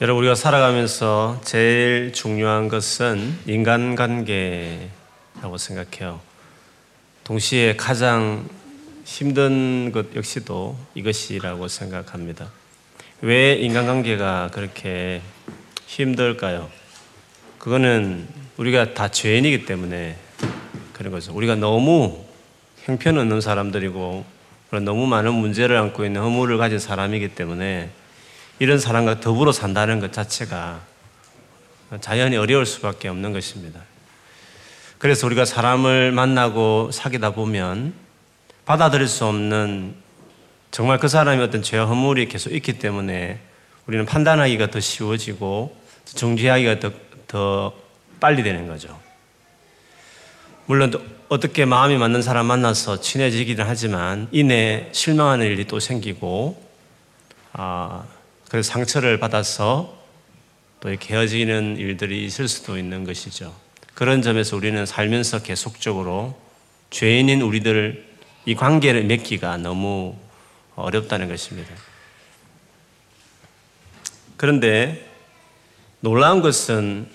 여러분 우리가 살아가면서 제일 중요한 것은 인간관계라고 생각해요. 동시에 가장 힘든 것 역시도 이것이라고 생각합니다. 왜 인간관계가 그렇게 힘들까요? 그거는 우리가 다 죄인이기 때문에 그런 거죠. 우리가 너무 형편없는 사람들이고 너무 많은 문제를 안고 있는 허물을 가진 사람이기 때문에 이런 사람과 더불어 산다는 것 자체가 자연히 어려울 수밖에 없는 것입니다. 그래서 우리가 사람을 만나고 사귀다 보면 받아들일 수 없는 정말 그 사람이 어떤 죄와 허물이 계속 있기 때문에 우리는 판단하기가 더 쉬워지고 정죄하기가 더, 더 빨리 되는 거죠. 물론 어떻게 마음이 맞는 사람 만나서 친해지기는 하지만 이내 실망하는 일이 또 생기고 아, 그 상처를 받아서 또 이렇게 헤어지는 일들이 있을 수도 있는 것이죠. 그런 점에서 우리는 살면서 계속적으로 죄인인 우리들 이 관계를 맺기가 너무 어렵다는 것입니다. 그런데 놀라운 것은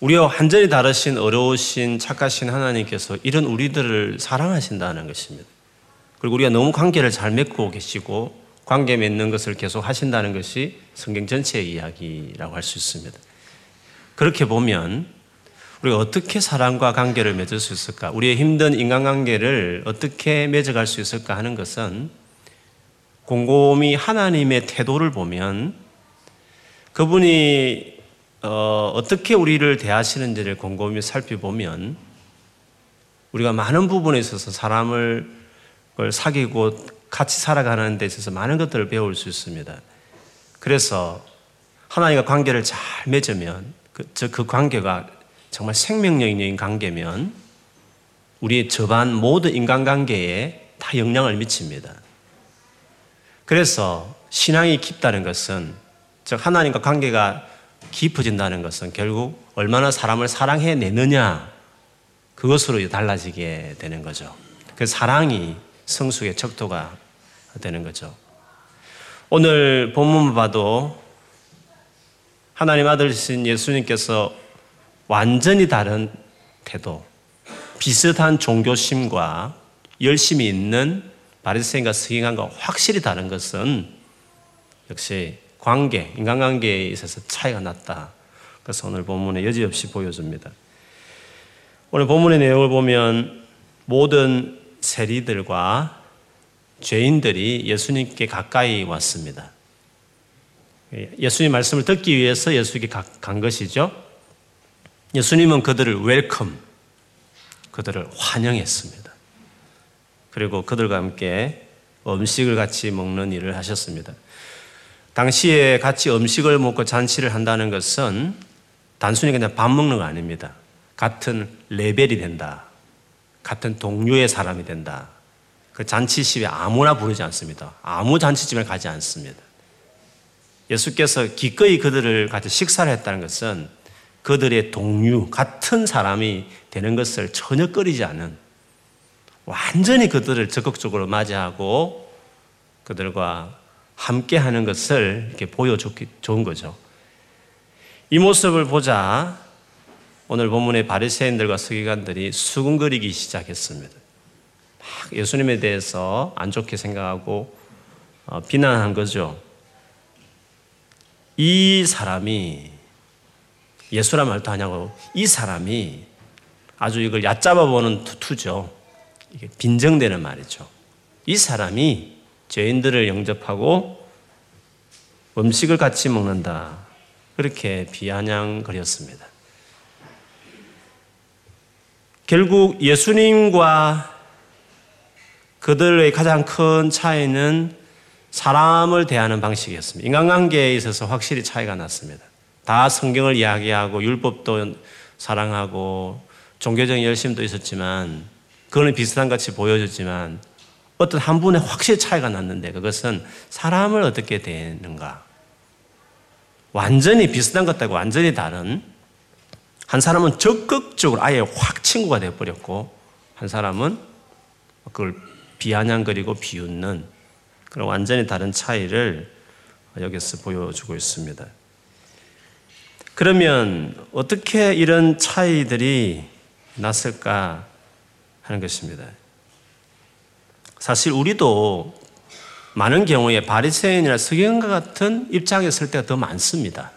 우리와 완전히 다르신 어려우신 착하신 하나님께서 이런 우리들을 사랑하신다는 것입니다. 그리고 우리가 너무 관계를 잘 맺고 계시고 관계 맺는 것을 계속 하신다는 것이 성경 전체의 이야기라고 할 수 있습니다. 그렇게 보면 우리가 어떻게 사랑과 관계를 맺을 수 있을까? 우리의 힘든 인간관계를 어떻게 맺어갈 수 있을까 하는 것은 곰곰이 하나님의 태도를 보면 그분이 어, 어떻게 우리를 대하시는지를 곰곰이 살펴보면 우리가 많은 부분에 있어서 사람을 사귀고 같이 살아가는 데 있어서 많은 것들을 배울 수 있습니다. 그래서 하나님과 관계를 잘 맺으면 그, 그 관계가 정말 생명력 있는 관계면 우리의 저반 모든 인간관계에 다 영향을 미칩니다. 그래서 신앙이 깊다는 것은 즉 하나님과 관계가 깊어진다는 것은 결국 얼마나 사람을 사랑해 내느냐 그것으로 달라지게 되는 거죠. 그 사랑이 성숙의 척도가 되는 거죠. 오늘 본문 봐도 하나님 아들이신 예수님께서 완전히 다른 태도, 비슷한 종교심과 열심히 있는 바리새인과 서기관과 확실히 다른 것은 역시 관계, 인간관계에 있어서 차이가 났다. 그래서 오늘 본문에 여지없이 보여줍니다. 오늘 본문의 내용을 보면 모든 세리들과 죄인들이 예수님께 가까이 왔습니다. 예수님 말씀을 듣기 위해서 예수님께 간 것이죠. 예수님은 그들을 welcome, 그들을 환영했습니다. 그리고 그들과 함께 음식을 같이 먹는 일을 하셨습니다. 당시에 같이 음식을 먹고 잔치를 한다는 것은 단순히 그냥 밥 먹는 거 아닙니다. 같은 레벨이 된다. 같은 동료의 사람이 된다. 그 잔치집에 아무나 부르지 않습니다. 아무 잔치집에 가지 않습니다. 예수께서 기꺼이 그들을 같이 식사를 했다는 것은 그들의 동료, 같은 사람이 되는 것을 전혀 꺼리지 않은 완전히 그들을 적극적으로 맞이하고 그들과 함께 하는 것을 이렇게 보여줬기 좋은 거죠. 이 모습을 보자 오늘 본문의 바리새인들과 서기관들이 수군거리기 시작했습니다. 막 예수님에 대해서 안 좋게 생각하고 어, 비난한 거죠. 이 사람이 예수란 말도 하냐고 이 사람이 아주 이걸 얕잡아 보는 투죠. 이게 빈정되는 말이죠. 이 사람이 죄인들을 영접하고 음식을 같이 먹는다. 그렇게 비아냥거렸습니다. 결국 예수님과 그들의 가장 큰 차이는 사람을 대하는 방식이었습니다. 인간관계에 있어서 확실히 차이가 났습니다. 다 성경을 이야기하고 율법도 사랑하고 종교적인 열심도 있었지만 그거는 비슷한 같이 보여줬지만 어떤 한 분의 확실히 차이가 났는데 그것은 사람을 어떻게 대하는가. 완전히 비슷한 것하고 완전히 다른 한 사람은 적극적으로 아예 확 친구가 되어버렸고 한 사람은 그걸 비아냥거리고 비웃는 그런 완전히 다른 차이를 여기서 보여주고 있습니다. 그러면 어떻게 이런 차이들이 났을까 하는 것입니다. 사실 우리도 많은 경우에 바리새인이나 서기관과 같은 입장에 설 때가 더 많습니다.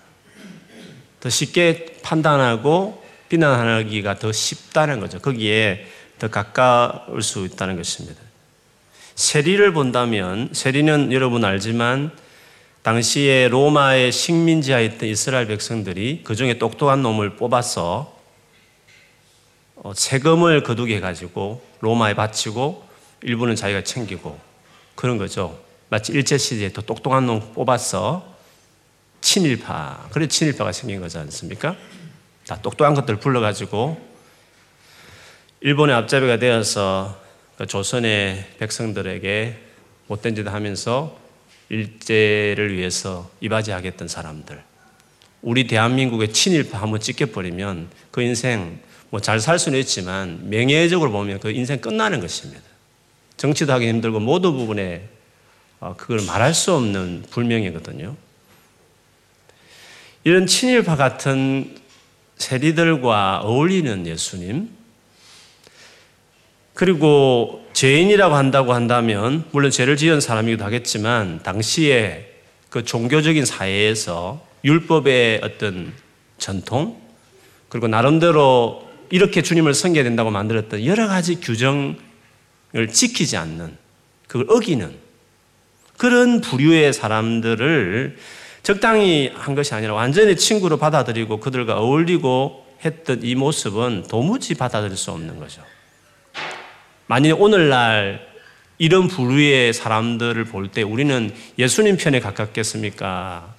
더 쉽게 판단하고 비난하기가 더 쉽다는 거죠. 거기에 더 가까울 수 있다는 것입니다. 세리를 본다면 세리는 여러분 알지만 당시에 로마의 식민지하에 있던 이스라엘 백성들이 그 중에 똑똑한 놈을 뽑아서 어, 세금을 거두게 해가지고 로마에 바치고 일부는 자기가 챙기고 그런 거죠. 마치 일제시대에 더 똑똑한 놈 뽑아서 친일파, 그래 친일파가 생긴 거지 않습니까? 다 똑똑한 것들 불러가지고 일본의 앞잡이가 되어서 그 조선의 백성들에게 못된 짓 하면서 일제를 위해서 이바지하겠던 사람들. 우리 대한민국의 친일파 한번 찍혀버리면 그 인생 뭐 잘 살 수는 있지만 명예적으로 보면 그 인생 끝나는 것입니다. 정치도 하기 힘들고 모든 부분에 어, 그걸 말할 수 없는 불명이거든요. 이런 친일파 같은 세리들과 어울리는 예수님, 그리고 죄인이라고 한다고 한다면, 물론 죄를 지은 사람이기도 하겠지만, 당시에 그 종교적인 사회에서 율법의 어떤 전통, 그리고 나름대로 이렇게 주님을 섬겨야 된다고 만들었던 여러 가지 규정을 지키지 않는, 그걸 어기는 그런 부류의 사람들을 적당히 한 것이 아니라 완전히 친구로 받아들이고 그들과 어울리고 했던 이 모습은 도무지 받아들일 수 없는 거죠. 만일 오늘날 이런 부류의 사람들을 볼 때 우리는 예수님 편에 가깝겠습니까?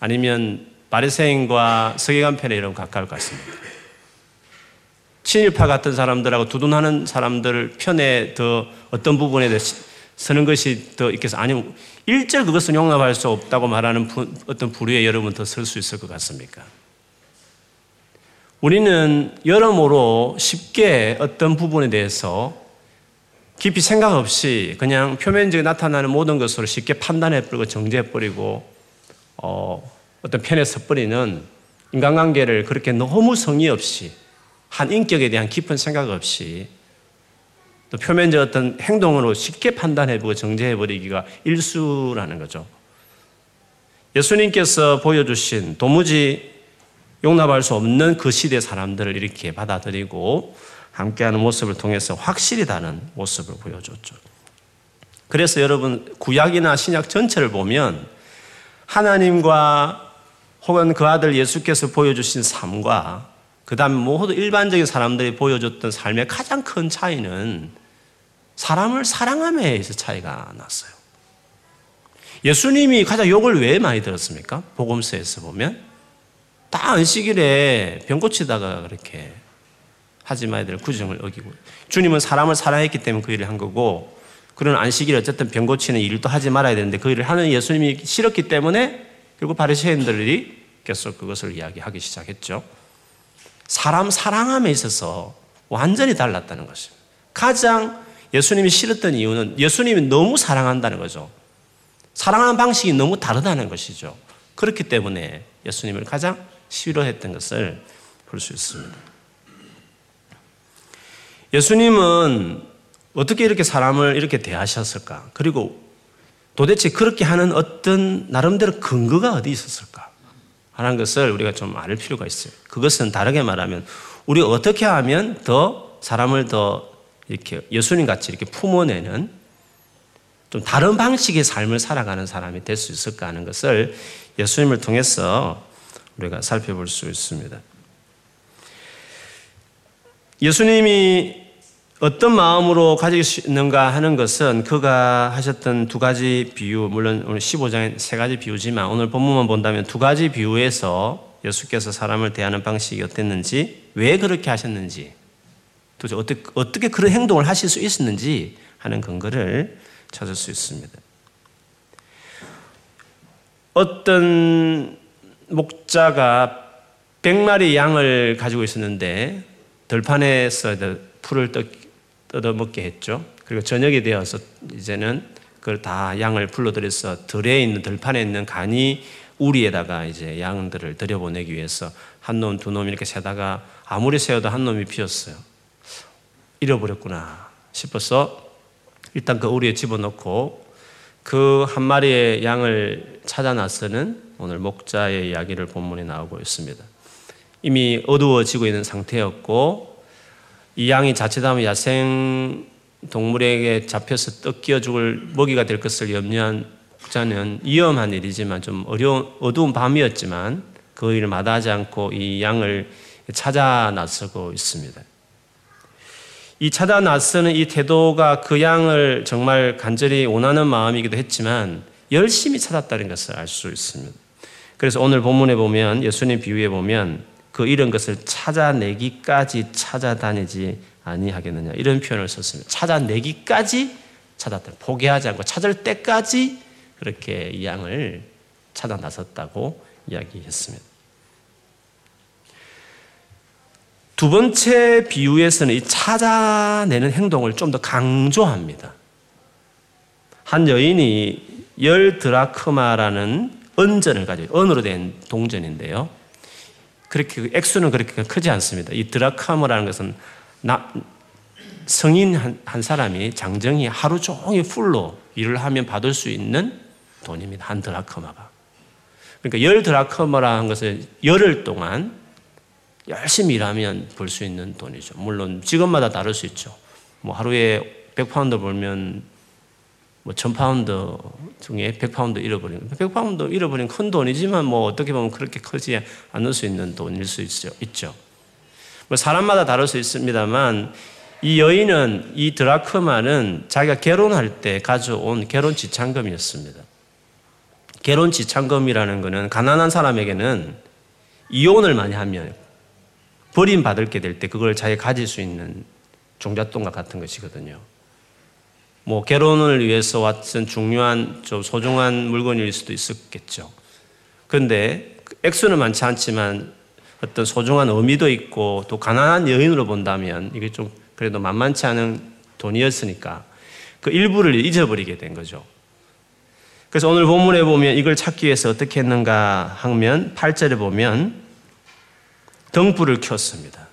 아니면 바리새인과 서기관 편에 이런 가까울 것 같습니다. 친일파 같은 사람들하고 두둔하는 사람들 편에 더 어떤 부분에 서는 것이 더 있겠어. 아니면 일절 그것은 용납할 수 없다고 말하는 어떤 부류에 여러분 더 설 수 있을 것 같습니까? 우리는 여러모로 쉽게 어떤 부분에 대해서 깊이 생각 없이 그냥 표면적으로 나타나는 모든 것으로 쉽게 판단해버리고 정죄해버리고 어, 어떤 편에 서버리는 인간관계를 그렇게 너무 성의 없이 한 인격에 대한 깊은 생각 없이 또 표면적 어떤 행동으로 쉽게 판단해보고 정죄해버리기가 일수라는 거죠. 예수님께서 보여주신 도무지 용납할 수 없는 그 시대 사람들을 이렇게 받아들이고 함께하는 모습을 통해서 확실히 다른 모습을 보여줬죠. 그래서 여러분 구약이나 신약 전체를 보면 하나님과 혹은 그 아들 예수께서 보여주신 삶과 그 다음에 모두 일반적인 사람들이 보여줬던 삶의 가장 큰 차이는 사람을 사랑함에 있어 차이가 났어요. 예수님이 가장 욕을 왜 많이 들었습니까? 복음서에서 보면 다 안식일에 병 고치다가 그렇게 하지 말아야 될 구정을 어기고 주님은 사람을 사랑했기 때문에 그 일을 한 거고 그런 안식일 어쨌든 병 고치는 일도 하지 말아야 되는데 그 일을 하는 예수님이 싫었기 때문에 결국 바리새인들이 계속 그것을 이야기하기 시작했죠. 사람 사랑함에 있어서 완전히 달랐다는 것입니다. 가장 예수님이 싫었던 이유는 예수님이 너무 사랑한다는 거죠. 사랑하는 방식이 너무 다르다는 것이죠. 그렇기 때문에 예수님을 가장 싫어했던 것을 볼 수 있습니다. 예수님은 어떻게 이렇게 사람을 이렇게 대하셨을까? 그리고 도대체 그렇게 하는 어떤 나름대로 근거가 어디 있었을까? 하는 것을 우리가 좀 알 필요가 있어요. 그것은 다르게 말하면 우리가 어떻게 하면 더 사람을 더 이렇게 예수님 같이 이렇게 품어내는 좀 다른 방식의 삶을 살아가는 사람이 될 수 있을까 하는 것을 예수님을 통해서 우리가 살펴볼 수 있습니다. 예수님이 어떤 마음으로 가지시는가 하는 것은 그가 하셨던 두 가지 비유, 물론 오늘 15장에 세 가지 비유지만 오늘 본문만 본다면 두 가지 비유에서 예수께서 사람을 대하는 방식이 어땠는지, 왜 그렇게 하셨는지, 도대체 어떻게, 어떻게 그런 행동을 하실 수 있었는지 하는 근거를 찾을 수 있습니다. 어떤 목자가 백마리 양을 가지고 있었는데 들판에서 풀을 뜯어먹게 했죠. 그리고 저녁이 되어서 이제는 그걸 다 양을 불러들여서 들에 있는 들판에 있는 간이 우리에다가 이제 양들을 들여보내기 위해서 한 놈, 두 놈 이렇게 세다가 아무리 세어도 한 놈이 비었어요. 잃어버렸구나 싶어서 일단 그 우리에 집어넣고 그 한 마리의 양을 찾아 나서는 오늘 목자의 이야기를 본문에 나오고 있습니다. 이미 어두워지고 있는 상태였고 이 양이 자칫하면 야생 동물에게 잡혀서 떡 끼어 죽을 먹이가 될 것을 염려한 목자는 위험한 일이지만 좀 어려운 어두운 밤이었지만 그 일을 마다하지 않고 이 양을 찾아 나서고 있습니다. 이 찾아 나서는 이 태도가 그 양을 정말 간절히 원하는 마음이기도 했지만 열심히 찾았다는 것을 알 수 있습니다. 그래서 오늘 본문에 보면 예수님 비유에 보면 그 이런 것을 찾아내기까지 찾아다니지 아니하겠느냐 이런 표현을 썼습니다. 찾아내기까지 찾았다. 포기하지 않고 찾을 때까지 그렇게 이 양을 찾아 나섰다고 이야기했습니다. 두 번째 비유에서는 이 찾아내는 행동을 좀 더 강조합니다. 한 여인이 열 드라크마라는 은전을 가지고 은으로 된 동전인데요. 그렇게 액수는 그렇게 크지 않습니다. 이 드라카마라는 것은 나, 성인 한, 한 사람이 장정이 하루 종일 풀로 일을 하면 받을 수 있는 돈입니다. 한 드라크마가. 그러니까 열 드라크마라는 것은 열흘 동안 열심히 일하면 벌 수 있는 돈이죠. 물론 직업마다 다를 수 있죠. 뭐 하루에 100파운드 벌면 뭐 1000파운드 중에 100파운드 잃어버리는 100파운드 잃어버린 큰 돈이지만 뭐 어떻게 보면 그렇게 크지 않을 수 있는 돈일 수 있죠. 있죠. 뭐 사람마다 다를 수 있습니다만 이 여인은 이 드라크마는 자기가 결혼할 때 가져온 결혼 지참금이었습니다. 결혼 지참금이라는 것은 가난한 사람에게는 이혼을 많이 하면 버림받을 게될 때 그걸 자기가 가질 수 있는 종잣돈과 같은 것이거든요. 뭐 결혼을 위해서 왔던 중요한 좀 소중한 물건일 수도 있었겠죠. 그런데 액수는 많지 않지만 어떤 소중한 의미도 있고 또 가난한 여인으로 본다면 이게 좀 그래도 만만치 않은 돈이었으니까 그 일부를 잊어버리게 된 거죠. 그래서 오늘 본문에 보면 이걸 찾기 위해서 어떻게 했는가 하면 8절에 보면 등불을 켰습니다.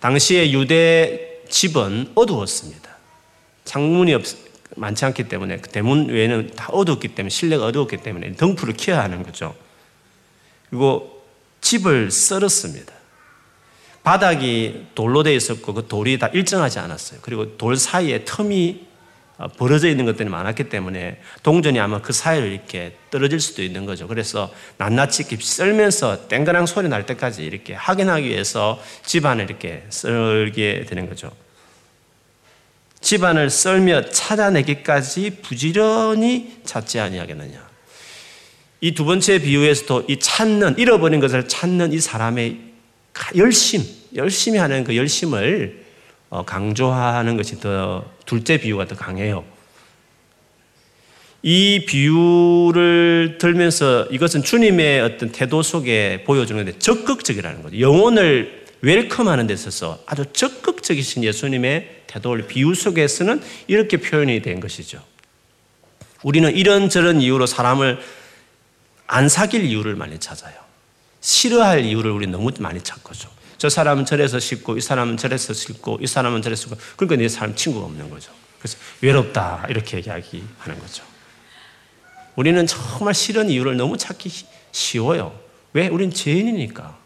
당시에 유대 집은 어두웠습니다. 창문이 없, 많지 않기 때문에 그 대문 외에는 다 어두웠기 때문에 실내가 어두웠기 때문에 등불을 켜야 하는 거죠. 그리고 집을 썰었습니다. 바닥이 돌로 되어 있었고 그 돌이 다 일정하지 않았어요. 그리고 돌 사이에 틈이 어, 벌어져 있는 것들이 많았기 때문에 동전이 아마 그 사이를 이렇게 떨어질 수도 있는 거죠. 그래서 낱낱이 이렇게 썰면서 땡그랑 소리 날 때까지 이렇게 확인하기 위해서 집안을 이렇게 썰게 되는 거죠. 집안을 썰며 찾아내기까지 부지런히 찾지 아니하겠느냐. 이 두 번째 비유에서도 이 찾는 잃어버린 것을 찾는 이 사람의 열심, 열심히 하는 그 열심을 어, 강조하는 것이 더 둘째 비유가 더 강해요. 이 비유를 들면서 이것은 주님의 어떤 태도 속에 보여주는 데 적극적이라는 거죠. 영혼을 웰컴하는 데 있어서 아주 적극적이신 예수님의 태도를 비유 속에서는 이렇게 표현이 된 것이죠. 우리는 이런저런 이유로 사람을 안 사귈 이유를 많이 찾아요. 싫어할 이유를 우리 너무 많이 찾거죠. 저 사람은 저래서 싫고 이 사람은 저래서 싫고 이 사람은 저래서 싫고 그러니까 내 사람 친구가 없는 거죠. 그래서 외롭다 이렇게 이야기하는 거죠. 우리는 정말 싫은 이유를 너무 찾기 쉬워요. 왜? 우린 죄인이니까.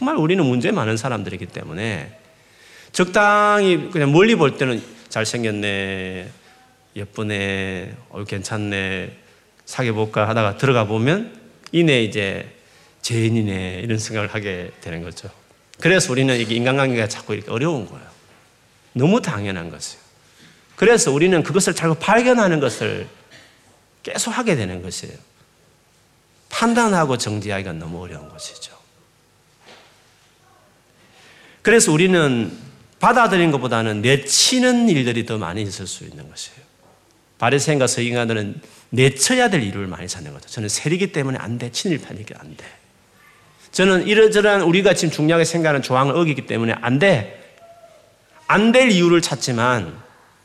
정말 우리는 문제 많은 사람들이기 때문에 적당히 그냥 멀리 볼 때는 잘생겼네, 예쁘네, 어, 괜찮네, 사귀어볼까 하다가 들어가 보면 이내 이제 죄인이네 이런 생각을 하게 되는 거죠. 그래서 우리는 이게 인간관계가 자꾸 이렇게 어려운 거예요. 너무 당연한 것이에요. 그래서 우리는 그것을 자꾸 발견하는 것을 계속 하게 되는 것이에요. 판단하고 정지하기가 너무 어려운 것이죠. 그래서 우리는 받아들인 것보다는 내치는 일들이 더 많이 있을 수 있는 것이에요. 바리새인과 서기관들은 내쳐야 될 이유를 많이 찾는 거죠. 저는 세리기 때문에 안 돼. 친일 편이니까 안 돼. 저는 이러저러한 우리가 지금 중요하게 생각하는 조항을 어기기 때문에 안 돼. 안 될 이유를 찾지만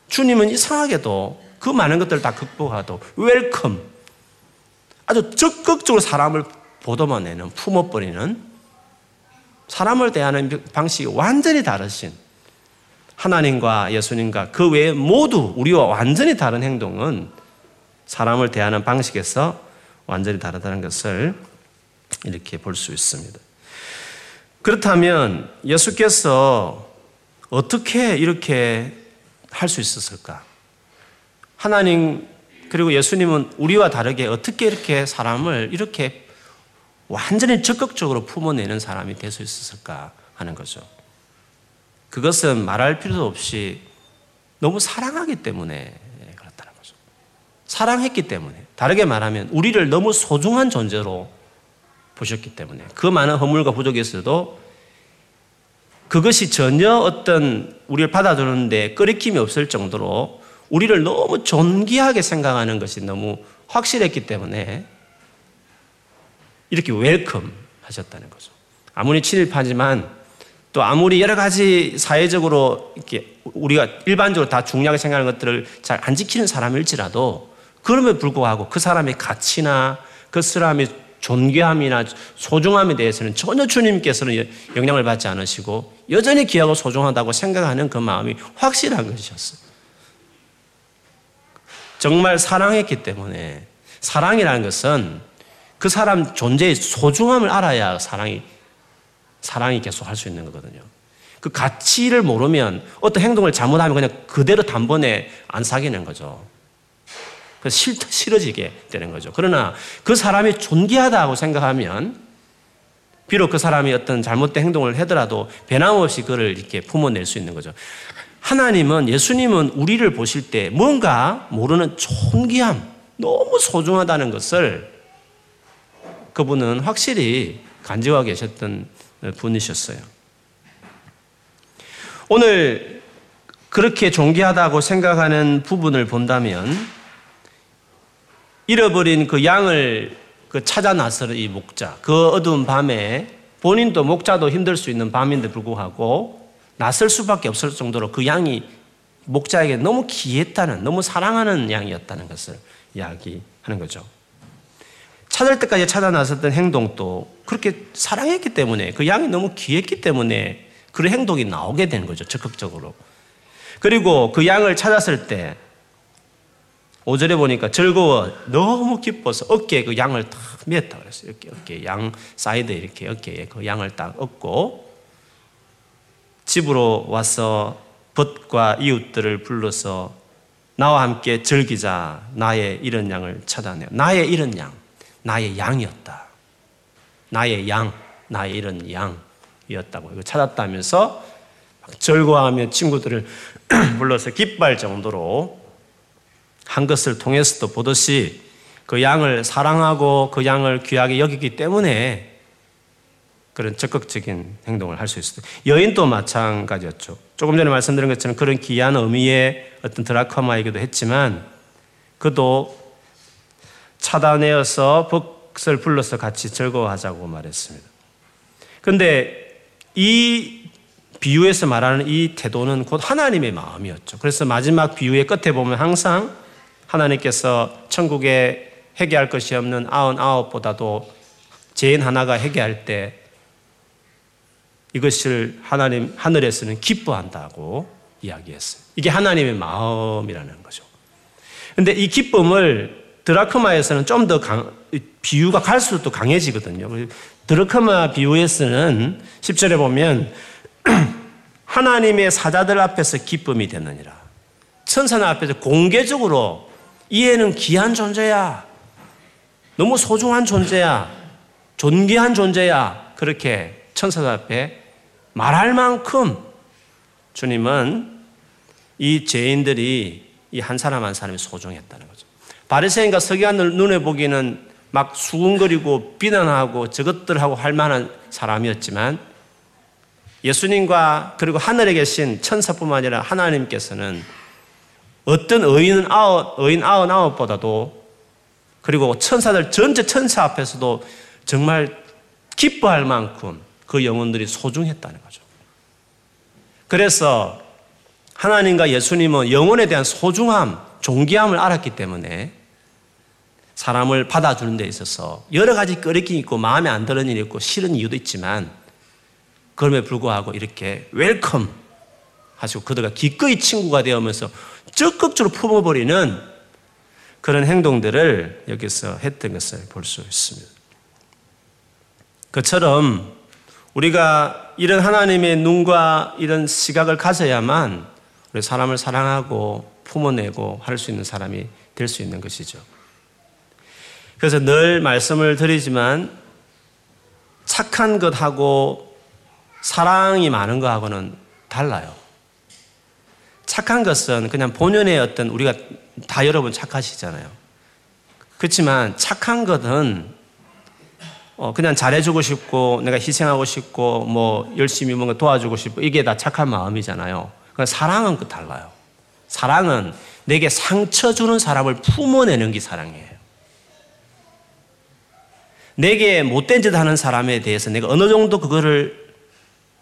주님은 이상하게도 그 많은 것들을 다 극복하고 welcome 아주 적극적으로 사람을 보듬어내는 품어버리는 사람을 대하는 방식이 완전히 다르신 하나님과 예수님과 그 외에 모두 우리와 완전히 다른 행동은 사람을 대하는 방식에서 완전히 다르다는 것을 이렇게 볼 수 있습니다. 그렇다면 예수께서 어떻게 이렇게 할 수 있었을까? 하나님 그리고 예수님은 우리와 다르게 어떻게 이렇게 사람을 이렇게 완전히 적극적으로 품어내는 사람이 될 수 있었을까 하는 거죠. 그것은 말할 필요도 없이 너무 사랑하기 때문에 그렇다는 거죠. 사랑했기 때문에. 다르게 말하면 우리를 너무 소중한 존재로 보셨기 때문에 그 많은 허물과 부족이 있어도 그것이 전혀 어떤 우리를 받아주는데 거리낌이 없을 정도로 우리를 너무 존귀하게 생각하는 것이 너무 확실했기 때문에 이렇게 welcome 하셨다는 거죠. 아무리 친일파지만 또 아무리 여러 가지 사회적으로 이렇게 우리가 일반적으로 다 중요하게 생각하는 것들을 잘 안 지키는 사람일지라도 그럼에도 불구하고 그 사람의 가치나 그 사람의 존귀함이나 소중함에 대해서는 전혀 주님께서는 영향을 받지 않으시고 여전히 귀하고 소중하다고 생각하는 그 마음이 확실한 것이었어요. 정말 사랑했기 때문에 사랑이라는 것은 그 사람 존재의 소중함을 알아야 사랑이 사랑이 계속 할 수 있는 거거든요. 그 가치를 모르면 어떤 행동을 잘못하면 그냥 그대로 단번에 안 사귀는 거죠. 그래서 싫, 싫어지게 되는 거죠. 그러나 그 사람이 존귀하다고 생각하면 비록 그 사람이 어떤 잘못된 행동을 하더라도 변함없이 그를 이렇게 품어낼 수 있는 거죠. 하나님은 예수님은 우리를 보실 때 뭔가 모르는 존귀함, 너무 소중하다는 것을 그분은 확실히 간직하고 계셨던 분이셨어요. 오늘 그렇게 존귀하다고 생각하는 부분을 본다면 잃어버린 그 양을 그 찾아 나서는 이 목자, 그 어두운 밤에 본인도 목자도 힘들 수 있는 밤인데 불구하고 낯설 수밖에 없을 정도로 그 양이 목자에게 너무 귀했다는, 너무 사랑하는 양이었다는 것을 이야기하는 거죠. 찾을 때까지 찾아 나섰던 행동도 그렇게 사랑했기 때문에 그 양이 너무 귀했기 때문에 그런 행동이 나오게 되는 거죠. 적극적으로. 그리고 그 양을 찾았을 때 5절에 보니까 즐거워 너무 기뻐서 어깨에 그 양을 탁 메었다 그랬어요. 어깨, 어깨 양 사이드에 이렇게 어깨에 그 양을 딱 얻고 집으로 와서 벗과 이웃들을 불러서 나와 함께 즐기자 나의 이런 양을 찾아내요. 나의 이런 양. 나의 양이었다. 나의 양, 나의 이런 양이었다고 이거 찾았다면서 즐거워하며 친구들을 불러서 기뻐할 정도로 한 것을 통해서도 보듯이 그 양을 사랑하고 그 양을 귀하게 여기기 때문에 그런 적극적인 행동을 할 수 있어요. 여인도 마찬가지였죠. 조금 전에 말씀드린 것처럼 그런 귀한 의미의 어떤 드라마이기도 했지만 그도 차단내어서 벅을 불러서 같이 즐거워하자고 말했습니다. 그런데 이 비유에서 말하는 이 태도는 곧 하나님의 마음이었죠. 그래서 마지막 비유의 끝에 보면 항상 하나님께서 천국에 회개할 것이 없는 아흔 아홉보다도 죄인 하나가 회개할 때 이것을 하나님 하늘에서는 기뻐한다고 이야기했어요. 이게 하나님의 마음이라는 거죠. 근데 이 기쁨을 드라크마에서는 좀 더 비유가 갈수록 또 강해지거든요. 드라크마 비유에서는 10절에 보면 하나님의 사자들 앞에서 기쁨이 되느니라. 천사들 앞에서 공개적으로 이해는 귀한 존재야. 너무 소중한 존재야. 존귀한 존재야. 그렇게 천사들 앞에 말할 만큼 주님은 이 죄인들이 이 한 사람 한 사람이 소중했다는 거죠. 바리새인과 서기관을 눈에 보기는 막 수군거리고 비난하고 저것들하고 할 만한 사람이었지만 예수님과 그리고 하늘에 계신 천사뿐만 아니라 하나님께서는 어떤 의인 아홉, 의인 아흔 아홉보다도 그리고 천사들 전체 천사 앞에서도 정말 기뻐할 만큼 그 영혼들이 소중했다는 거죠. 그래서 하나님과 예수님은 영혼에 대한 소중함, 존귀함을 알았기 때문에 사람을 받아주는 데 있어서 여러 가지 끄리낌 있고 마음에 안 드는 일이 있고 싫은 이유도 있지만 그럼에 불구하고 이렇게 welcome 하시고 그들과 기꺼이 친구가 되어면서 적극적으로 품어버리는 그런 행동들을 여기서 했던 것을 볼 수 있습니다. 그처럼 우리가 이런 하나님의 눈과 이런 시각을 가져야만 우리 사람을 사랑하고 품어내고 할 수 있는 사람이 될 수 있는 것이죠. 그래서 늘 말씀을 드리지만 착한 것하고 사랑이 많은 것하고는 달라요. 착한 것은 그냥 본연의 어떤 우리가 다 여러분 착하시잖아요. 그렇지만 착한 것은 어 그냥 잘해주고 싶고 내가 희생하고 싶고 뭐 열심히 뭔가 도와주고 싶고 이게 다 착한 마음이잖아요. 그러니까 사랑은 그 달라요. 사랑은 내게 상처 주는 사람을 품어내는 게 사랑이에요. 내게 못된 짓 하는 사람에 대해서 내가 어느 정도 그거를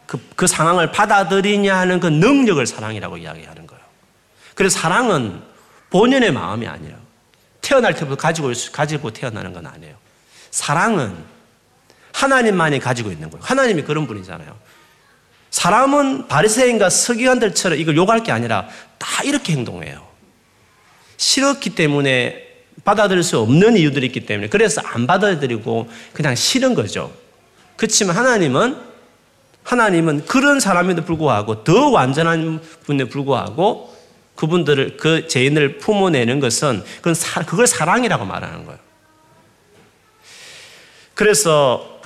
그, 그 상황을 받아들이냐 하는 그 능력을 사랑이라고 이야기하는 거예요. 그래서 사랑은 본연의 마음이 아니라 태어날 때부터 가지고, 가지고 태어나는 건 아니에요. 사랑은 하나님만이 가지고 있는 거예요. 하나님이 그런 분이잖아요. 사람은 바리새인과 서기관들처럼 이걸 욕할 게 아니라 다 이렇게 행동해요. 싫었기 때문에 받아들일 수 없는 이유들이 있기 때문에 그래서 안 받아들이고 그냥 싫은 거죠. 그렇지만 하나님은 하나님은 그런 사람에도 불구하고 더 완전한 분에 불구하고 그분들을 그 죄인을 품어내는 것은 그건 사, 그걸 사랑이라고 말하는 거예요. 그래서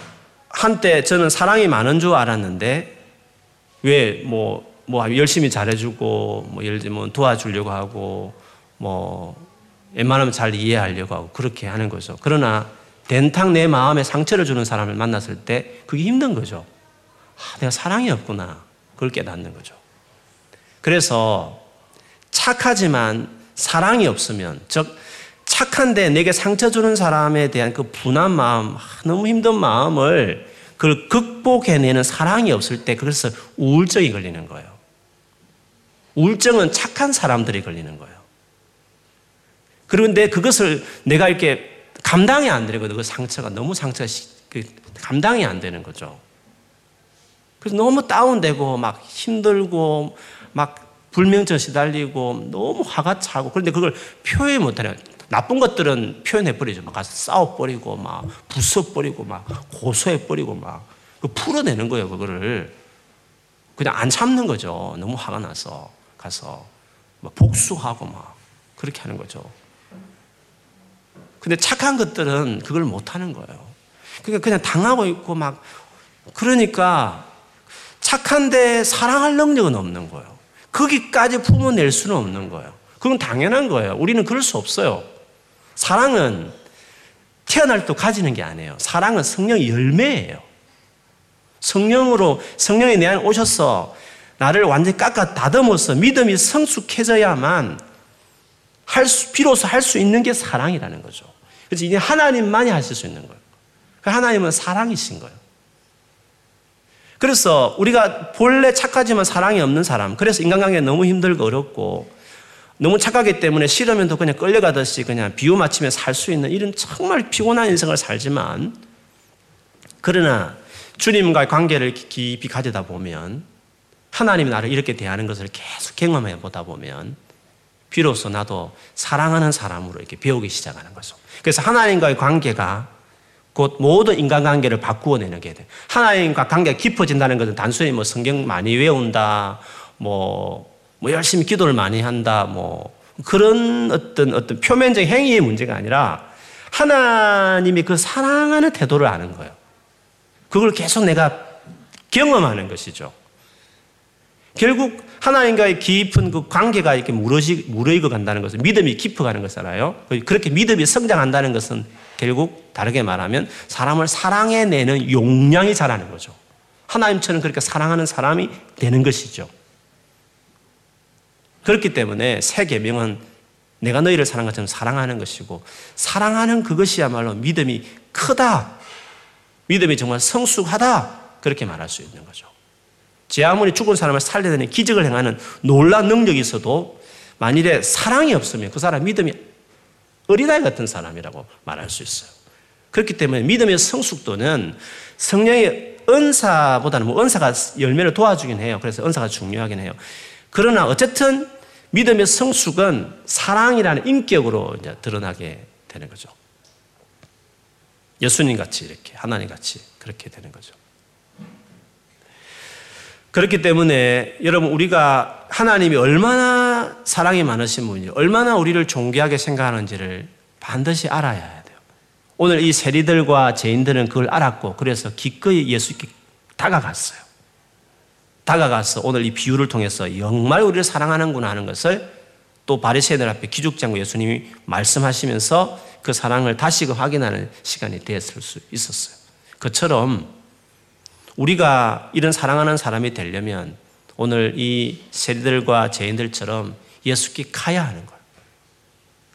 한때 저는 사랑이 많은 줄 알았는데 왜뭐뭐 열심히 잘해주고 뭐 예를 들면 도와주려고 하고 뭐 웬만하면 잘 이해하려고 하고 그렇게 하는 거죠. 그러나 된탕 내 마음에 상처를 주는 사람을 만났을 때 그게 힘든 거죠. 아, 내가 사랑이 없구나. 그걸 깨닫는 거죠. 그래서 착하지만 사랑이 없으면, 즉, 착한데 내게 상처 주는 사람에 대한 그 분한 마음, 아, 너무 힘든 마음을 그걸 극복해내는 사랑이 없을 때 그래서 우울증이 걸리는 거예요. 우울증은 착한 사람들이 걸리는 거예요. 그런데 그것을 내가 이렇게 감당이 안 되거든. 그 상처가 너무 상처가 그 감당이 안 되는 거죠. 그래서 너무 다운되고 막 힘들고 막 불명절 시달리고 너무 화가 차고 그런데 그걸 표현 못하냐. 나쁜 것들은 표현해버리죠. 막 가서 싸워버리고 막 부숴버리고 막 고소해버리고 막 풀어내는 거예요. 그거를. 그냥 안 참는 거죠. 너무 화가 나서 가서 막 복수하고 막 그렇게 하는 거죠. 근데 착한 것들은 그걸 못 하는 거예요. 그러니까 그냥 당하고 있고 막 그러니까 착한데 사랑할 능력은 없는 거예요. 거기까지 품어낼 수는 없는 거예요. 그건 당연한 거예요. 우리는 그럴 수 없어요. 사랑은 태어날 때 가지는 게 아니에요. 사랑은 성령의 열매예요. 성령으로 성령이 내 안에 오셔서 나를 완전히 깎아 다듬어서 믿음이 성숙해져야만 할 수, 비로소 할 수 있는 게 사랑이라는 거죠. 그래서 이게 하나님만이 하실 수 있는 거예요. 그 하나님은 사랑이신 거예요. 그래서 우리가 본래 착하지만 사랑이 없는 사람, 그래서 인간관계 너무 힘들고 어렵고 너무 착하기 때문에 싫으면 더 그냥 끌려가듯이 그냥 비유 맞추며 살 수 있는 이런 정말 피곤한 인생을 살지만 그러나 주님과의 관계를 깊이 가지다 보면 하나님이 나를 이렇게 대하는 것을 계속 경험해 보다 보면 비로소 나도 사랑하는 사람으로 이렇게 배우기 시작하는 거죠. 그래서 하나님과의 관계가 곧 모든 인간관계를 바꾸어내는 게 돼. 하나님과 관계가 깊어진다는 것은 단순히 뭐 성경 많이 외운다, 뭐, 뭐 열심히 기도를 많이 한다, 뭐 그런 어떤 어떤 표면적 행위의 문제가 아니라 하나님이 그 사랑하는 태도를 아는 거예요. 그걸 계속 내가 경험하는 것이죠. 결국 하나님과의 깊은 그 관계가 이렇게 무르시, 무르익어 간다는 것은 믿음이 깊어가는 것잖아요. 그렇게 믿음이 성장한다는 것은 결국 다르게 말하면 사람을 사랑해내는 용량이 자라는 거죠. 하나님처럼 그렇게 사랑하는 사람이 되는 것이죠. 그렇기 때문에 새 계명은 내가 너희를 사랑한 것처럼 사랑하는 것이고 사랑하는 그것이야말로 믿음이 크다. 믿음이 정말 성숙하다. 그렇게 말할 수 있는 거죠. 제 아무리 죽은 사람을 살려내는 기적을 행하는 놀란 능력이 있어도 만일에 사랑이 없으면 그 사람 믿음이 어린아이 같은 사람이라고 말할 수 있어요. 그렇기 때문에 믿음의 성숙도는 성령의 은사보다는 뭐 은사가 열매를 도와주긴 해요. 그래서 은사가 중요하긴 해요. 그러나 어쨌든 믿음의 성숙은 사랑이라는 인격으로 이제 드러나게 되는 거죠. 예수님 같이 이렇게 하나님 같이 그렇게 되는 거죠. 그렇기 때문에 여러분 우리가 하나님이 얼마나 사랑이 많으신 분인지 얼마나 우리를 존귀하게 생각하는지를 반드시 알아야 돼요. 오늘 이 세리들과 죄인들은 그걸 알았고 그래서 기꺼이 예수께 다가갔어요. 다가가서 오늘 이 비유를 통해서 정말 우리를 사랑하는구나 하는 것을 또 바리새인들 앞에 기죽장구 예수님이 말씀하시면서 그 사랑을 다시금 확인하는 시간이 되었을 수 있었어요. 그처럼 우리가 이런 사랑하는 사람이 되려면 오늘 이 세리들과 죄인들처럼 예수께 가야 하는 거예요.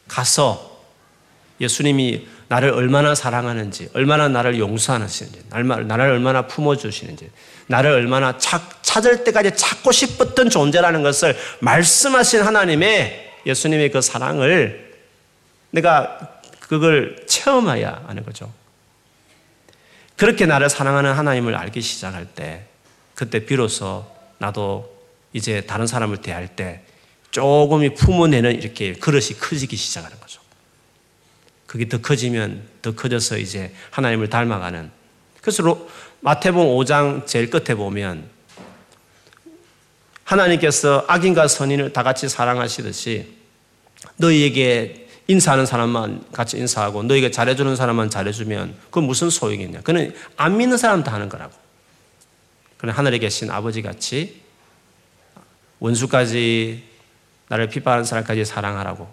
가서 예수님이 나를 얼마나 사랑하는지, 얼마나 나를 용서하시는지, 나를 얼마나 품어주시는지, 나를 얼마나 찾, 찾을 때까지 찾고 싶었던 존재라는 것을 말씀하신 하나님의 예수님의 그 사랑을 내가 그걸 체험해야 하는 거죠. 그렇게 나를 사랑하는 하나님을 알기 시작할 때, 그때 비로소 나도 이제 다른 사람을 대할 때 조금이 품어내는 이렇게 그릇이 커지기 시작하는 거죠. 그게 더 커지면 더 커져서 이제 하나님을 닮아가는. 그래서 마태복음 5장 제일 끝에 보면 하나님께서 악인과 선인을 다 같이 사랑하시듯이 너희에게 인사하는 사람만 같이 인사하고 너희가 잘해주는 사람만 잘해주면 그건 무슨 소용이냐. 그는 안 믿는 사람 다 하는 거라고. 그는 하늘에 계신 아버지 같이 원수까지 나를 비판하는 사람까지 사랑하라고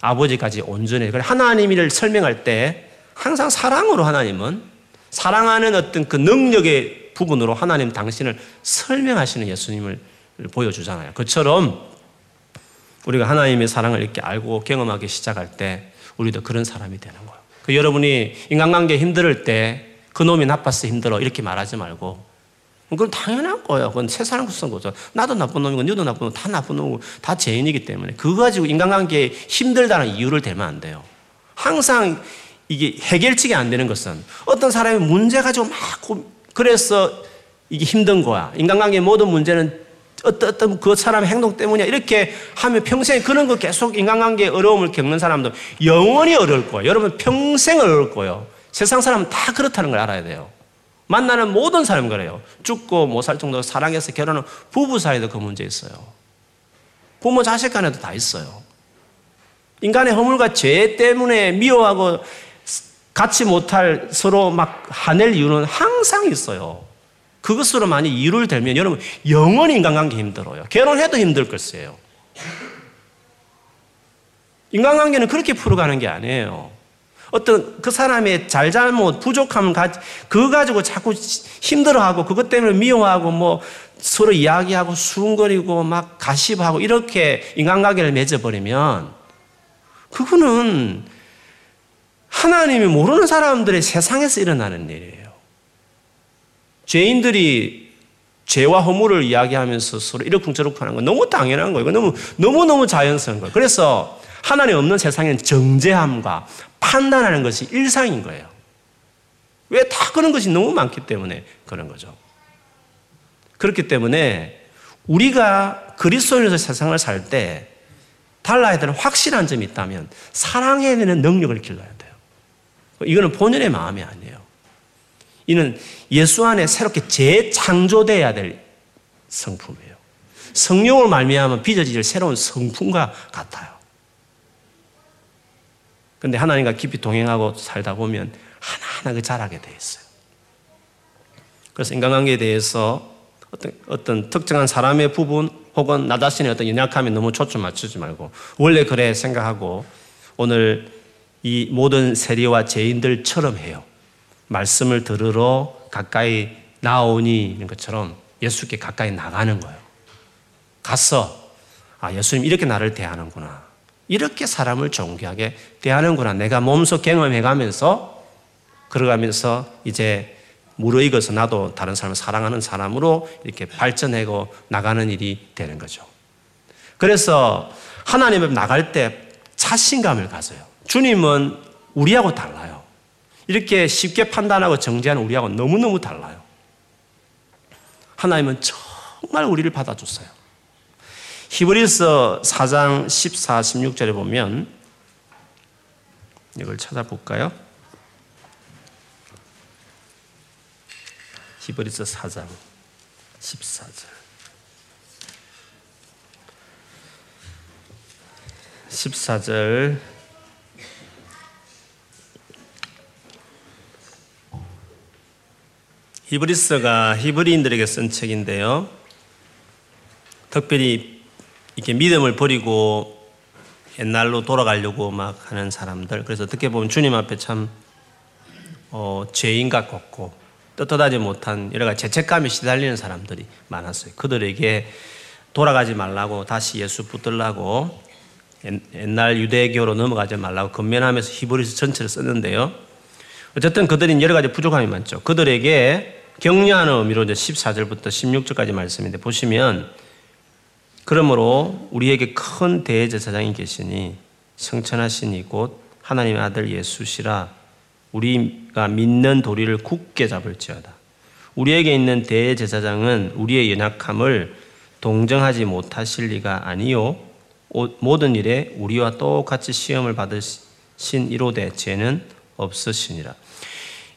아버지까지 온전해. 그래 하나님을 설명할 때 항상 사랑으로 하나님은 사랑하는 어떤 그 능력의 부분으로 하나님 당신을 설명하시는 예수님을 보여주잖아요. 그처럼 우리가 하나님의 사랑을 이렇게 알고 경험하기 시작할 때 우리도 그런 사람이 되는 거예요. 그 여러분이 인간관계 힘들 때 그놈이 나빠서 힘들어 이렇게 말하지 말고 그건 당연한 거예요. 그건 세상 구성 거죠. 나도 나쁜 놈이고 너도 나쁜 놈, 다 나쁜 놈이고 다 죄인이기 때문에 그거 가지고 인간관계에 힘들다는 이유를 대면 안 돼요. 항상 이게 해결책이 안 되는 것은 어떤 사람이 문제 가지고 막 그래서 이게 힘든 거야. 인간관계 모든 문제는 어떤, 그 사람의 행동 때문이야. 이렇게 하면 평생 그런 거 계속 인간관계에 어려움을 겪는 사람도 영원히 어려울 거예요. 여러분 평생 어려울 거예요. 세상 사람은 다 그렇다는 걸 알아야 돼요. 만나는 모든 사람 그래요. 죽고 못 살 정도로 사랑해서 결혼은 부부 사이도 그 문제 있어요. 부모 자식 간에도 다 있어요. 인간의 허물과 죄 때문에 미워하고 같이 못할 서로 막 화낼 이유는 항상 있어요. 그것으로 많이 이유를 들면 여러분 영원히 인간관계 힘들어요. 결혼해도 힘들 걸세요. 인간관계는 그렇게 풀어가는 게 아니에요. 어떤 그 사람의 잘잘못, 부족함을 가지, 그거 가지고 자꾸 힘들어하고 그것 때문에 미워하고 뭐 서로 이야기하고 수군거리고 막 가십하고 이렇게 인간관계를 맺어버리면 그거는 하나님이 모르는 사람들의 세상에서 일어나는 일이에요. 죄인들이 죄와 허물을 이야기하면서 서로 이러쿵저러쿵 하는 건 너무 당연한 거예요. 너무, 너무너무 자연스러운 거예요. 그래서 하나님 없는 세상에는 정죄함과 판단하는 것이 일상인 거예요. 왜 다 그런 것이 너무 많기 때문에 그런 거죠. 그렇기 때문에 우리가 그리스도인에서 세상을 살 때 달라야 되는 확실한 점이 있다면 사랑해야 되는 능력을 길러야 돼요. 이거는 본연의 마음이 아니에요. 이는 예수 안에 새롭게 재창조돼야 될 성품이에요. 성령을 말미암아 빚어질 새로운 성품과 같아요. 근데 하나님과 깊이 동행하고 살다 보면 하나하나 그 자라게 돼 있어요. 그래서 인간관계에 대해서 어떤, 어떤 특정한 사람의 부분 혹은 나 자신의 어떤 연약함에 너무 초점 맞추지 말고 원래 그래 생각하고 오늘 이 모든 세리와 죄인들처럼 해요. 말씀을 들으러 가까이 나오니 이런 것처럼 예수께 가까이 나가는 거예요. 가서 아 예수님 이렇게 나를 대하는구나. 이렇게 사람을 존귀하게 대하는구나. 내가 몸소 경험해 가면서, 걸어가면서 이제 무르익어서 나도 다른 사람을 사랑하는 사람으로 이렇게 발전하고 나가는 일이 되는 거죠. 그래서 하나님 앞에 나갈 때 자신감을 가져요. 주님은 우리하고 달라요. 이렇게 쉽게 판단하고 정죄하는 우리하고 너무너무 달라요. 하나님은 정말 우리를 받아줬어요. 히브리서 4장 14, 16절에 보면 이걸 찾아볼까요? 히브리서 4장 14절. 14절 히브리서가 히브리인들에게 쓴 책인데요. 특별히 이렇게 믿음을 버리고 옛날로 돌아가려고 막 하는 사람들. 그래서 어떻게 보면 주님 앞에 참 어, 죄인 같고 떳떳하지 못한 여러 가지 죄책감에 시달리는 사람들이 많았어요. 그들에게 돌아가지 말라고 다시 예수 붙들라고 옛날 유대교로 넘어가지 말라고 건면하면서 히브리서 전체를 썼는데요. 어쨌든 그들은 여러 가지 부족함이 많죠. 그들에게 격려하는 의미로 이제 14절부터 16절까지 말씀인데 보시면 그러므로 우리에게 큰 대제사장이 계시니 성천하시니 곧 하나님의 아들 예수시라 우리가 믿는 도리를 굳게 잡을지어다. 우리에게 있는 대제사장은 우리의 연약함을 동정하지 못하실 리가 아니요 모든 일에 우리와 똑같이 시험을 받으신 이로되 죄는 없으시니라.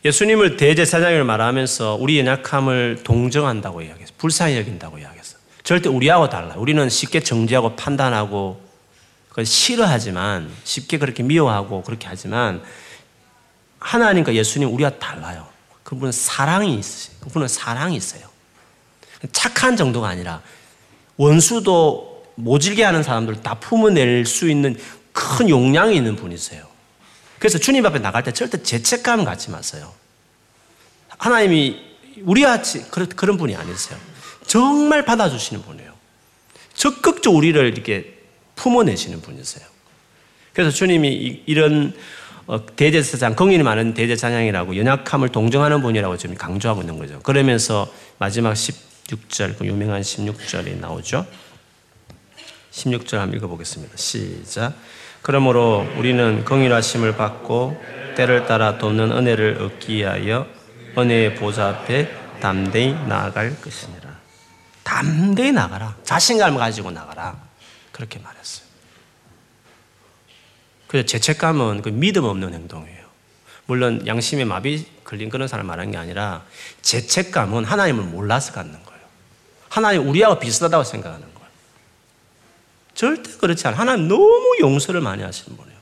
예수님을 대제사장을 말하면서 우리 연약함을 동정한다고 이야기했어요. 불쌍히 여긴다고 이야기했어요. 절대 우리하고 달라요. 우리는 쉽게 정지하고 판단하고 싫어하지만 쉽게 그렇게 미워하고 그렇게 하지만 하나님과 예수님 우리가 달라요. 그분은 사랑이 있으세요. 그분은 사랑이 있어요. 착한 정도가 아니라 원수도 모질게 하는 사람들 다 품어낼 수 있는 큰 용량이 있는 분이세요. 그래서 주님 앞에 나갈 때 절대 죄책감 갖지 마세요. 하나님이 우리 같이 그런 분이 아니세요. 정말 받아주시는 분이에요. 적극적으로 우리를 이렇게 품어내시는 분이세요. 그래서 주님이 이런 어, 대제사장, 공인이 많은 대제사장이라고 연약함을 동정하는 분이라고 지금 강조하고 있는 거죠. 그러면서 마지막 16절, 그 유명한 16절이 나오죠. 16절 한번 읽어보겠습니다. 시작. 그러므로 우리는 긍휼하심을 받고 때를 따라 돕는 은혜를 얻기 위하여 은혜의 보좌 앞에 담대히 나아갈 것이니라. 담대히 나가라. 자신감을 가지고 나가라. 그렇게 말했어요. 그래서 죄책감은 그 믿음 없는 행동이에요. 물론 양심의 마비 걸린 그런 사람 말하는 게 아니라 죄책감은 하나님을 몰라서 갖는 거예요. 하나님 우리하고 비슷하다고 생각하는. 절대 그렇지 않아요. 하나님 너무 용서를 많이 하시는 분이에요.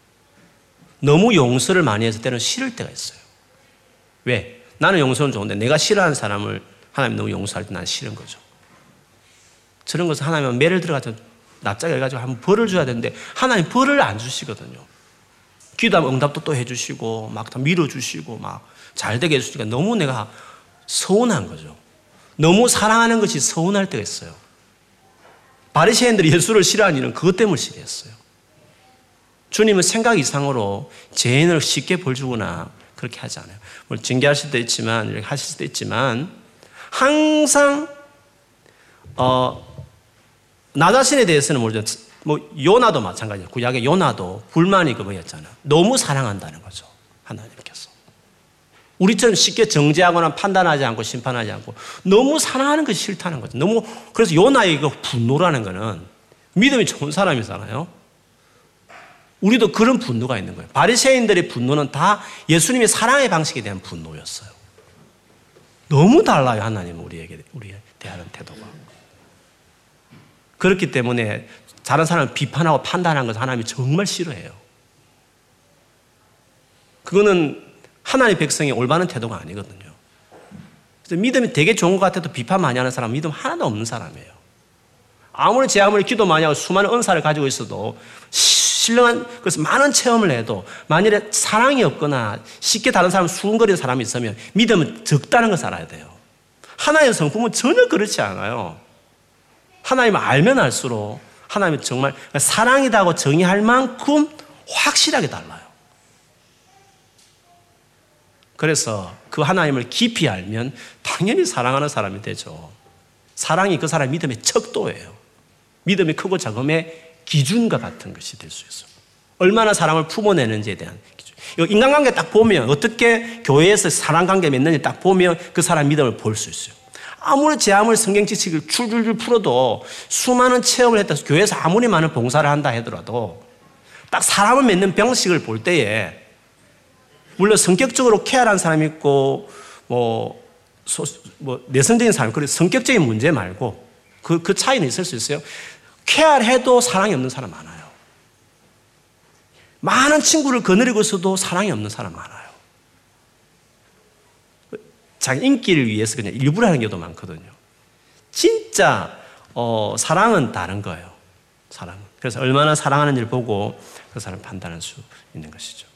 너무 용서를 많이 해서 때는 싫을 때가 있어요. 왜? 나는 용서는 좋은데 내가 싫어하는 사람을 하나님 너무 용서할 때 난 싫은 거죠. 저런 것은 하나님은 매를 들어가서 납작을 해가지고 한번 벌을 줘야 되는데 하나님 벌을 안 주시거든요. 기도하면 응답도 또 해주시고 막 다 밀어주시고 막 잘 되게 해주시니까 너무 내가 서운한 거죠. 너무 사랑하는 것이 서운할 때가 있어요. 바리새인들이 예수를 싫어하는 일은 그것 때문에 싫어했어요. 주님은 생각 이상으로 죄인을 쉽게 벌 주거나 그렇게 하지 않아요. 물 징계할 수도 있지만 이렇게 하실 수도 있지만 항상 어, 나 자신에 대해서는 모르죠. 뭐 요나도 마찬가지예요. 구약의 요나도 불만이 그거였잖아. 너무 사랑한다는 거죠. 하나님께서. 우리처럼 쉽게 정죄하거나 판단하지 않고 심판하지 않고 너무 사랑하는 것이 싫다는 거죠. 너무 그래서 요나의 그 분노라는 거는 믿음이 좋은 사람이잖아요. 우리도 그런 분노가 있는 거예요. 바리새인들의 분노는 다 예수님의 사랑의 방식에 대한 분노였어요. 너무 달라요 하나님은 우리에게 우리에 대하는 태도가. 그렇기 때문에 다른 사람을 비판하고 판단하는 것을 하나님이 정말 싫어해요. 그거는 하나님의 백성의 올바른 태도가 아니거든요. 그래서 믿음이 되게 좋은 것 같아도 비판 많이 하는 사람은 믿음 하나도 없는 사람이에요. 아무리 제 아무리 기도 많이 하고 수많은 은사를 가지고 있어도 신령한 그래서 많은 체험을 해도 만일에 사랑이 없거나 쉽게 다른 사람 수근거리는 사람이 있으면 믿음은 적다는 걸 알아야 돼요. 하나의 성품은 전혀 그렇지 않아요. 하나님을 알면 알수록 하나님이 정말 사랑이다고 정의할 만큼 확실하게 달라요. 그래서 그 하나님을 깊이 알면 당연히 사랑하는 사람이 되죠. 사랑이 그 사람의 믿음의 척도예요. 믿음이 크고 작음의 기준과 같은 것이 될 수 있어요. 얼마나 사랑을 품어내는지에 대한 기준. 인간관계 딱 보면 어떻게 교회에서 사랑관계 맺는지 딱 보면 그 사람 믿음을 볼 수 있어요. 아무리 제 아무리 성경 지식을 줄줄줄 풀어도 수많은 체험을 했다 교회에서 아무리 많은 봉사를 한다 하더라도 딱 사람을 맺는 방식을 볼 때에 물론 성격적으로 케어한 사람이 있고 뭐, 소, 뭐 내성적인 사람 그리고 성격적인 문제 말고 그, 그 차이는 있을 수 있어요. 케어해도 사랑이 없는 사람 많아요. 많은 친구를 거느리고 있어도 사랑이 없는 사람 많아요. 자기 인기를 위해서 그냥 일부러 하는 경우도 많거든요. 진짜 어, 사랑은 다른 거예요. 사랑은. 그래서 얼마나 사랑하는지를 보고 그 사람 판단할 수 있는 것이죠.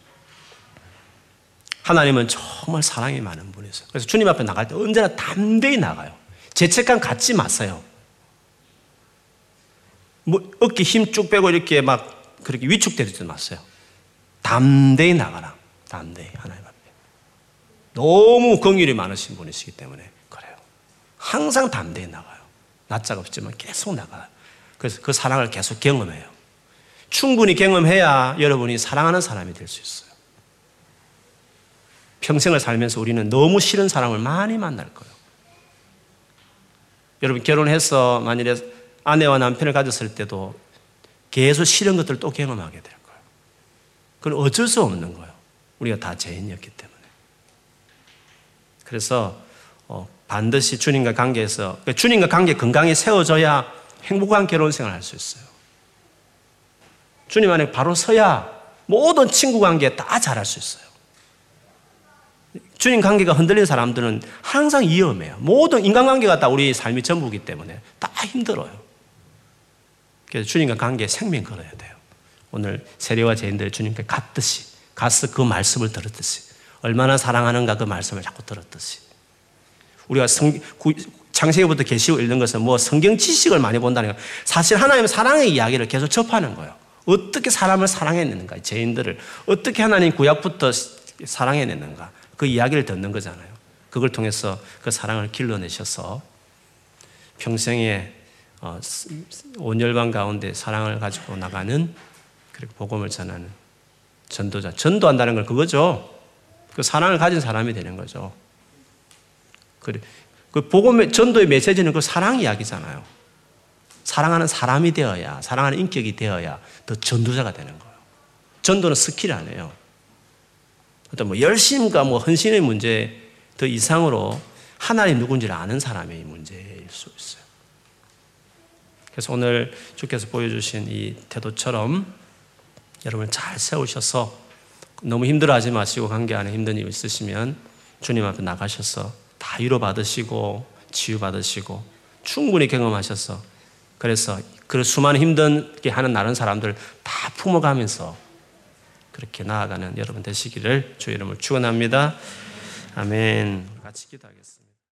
하나님은 정말 사랑이 많은 분이세요. 그래서 주님 앞에 나갈 때 언제나 담대히 나가요. 죄책감 갖지 마세요. 뭐 어깨 힘 쭉 빼고 이렇게 막 그렇게 위축되지 마세요. 담대히 나가라. 담대히 하나님 앞에. 너무 긍휼이 많으신 분이시기 때문에 그래요. 항상 담대히 나가요. 낯자가 없지만 계속 나가요. 그래서 그 사랑을 계속 경험해요. 충분히 경험해야 여러분이 사랑하는 사람이 될 수 있어요. 평생을 살면서 우리는 너무 싫은 사람을 많이 만날 거예요. 여러분 결혼해서 만일에 아내와 남편을 가졌을 때도 계속 싫은 것들을 또 경험하게 될 거예요. 그건 어쩔 수 없는 거예요. 우리가 다 죄인이었기 때문에. 그래서 어, 반드시 주님과 관계에서 그러니까 주님과 관계 건강히 세워져야 행복한 결혼 생활을 할 수 있어요. 주님 안에 바로 서야 모든 친구 관계 다 잘할 수 있어요. 주님 관계가 흔들린 사람들은 항상 위험해요. 모든 인간관계가 다 우리 삶이 전부기 때문에 다 힘들어요. 그래서 주님과 관계에 생명 걸어야 돼요. 오늘 세례와 죄인들 주님께 갔듯이 가서 그 말씀을 들었듯이 얼마나 사랑하는가 그 말씀을 자꾸 들었듯이 우리가 성, 창세기부터 계시고 읽는 것은 뭐 성경 지식을 많이 본다는 거 사실 하나님 사랑의 이야기를 계속 접하는 거예요. 어떻게 사람을 사랑해냈는가 죄인들을 어떻게 하나님 구약부터 사랑해냈는가 그 이야기를 듣는 거잖아요. 그걸 통해서 그 사랑을 길러내셔서 평생에 어, 온열반 가운데 사랑을 가지고 나가는 그리고 복음을 전하는 전도자. 전도한다는 건 그거죠. 그 사랑을 가진 사람이 되는 거죠. 그, 그 복음의 전도의 메시지는 그 사랑 이야기잖아요. 사랑하는 사람이 되어야, 사랑하는 인격이 되어야 더 전도자가 되는 거예요. 전도는 스킬 아니에요. 어떤 뭐 열심과 뭐 헌신의 문제 더 이상으로 하나님 누군지를 아는 사람의 문제일 수 있어요. 그래서 오늘 주께서 보여주신 이 태도처럼 여러분 잘 세우셔서 너무 힘들어하지 마시고 관계 안에 힘든 일 있으시면 주님 앞에 나가셔서 다 위로 받으시고 치유 받으시고 충분히 경험하셔서 그래서 그 수많은 힘든 게 하는 다른 사람들 다 품어가면서 그렇게 나아가는 여러분 되시기를 주의 이름을 축원합니다. 아멘. 같이 기도하겠습니다.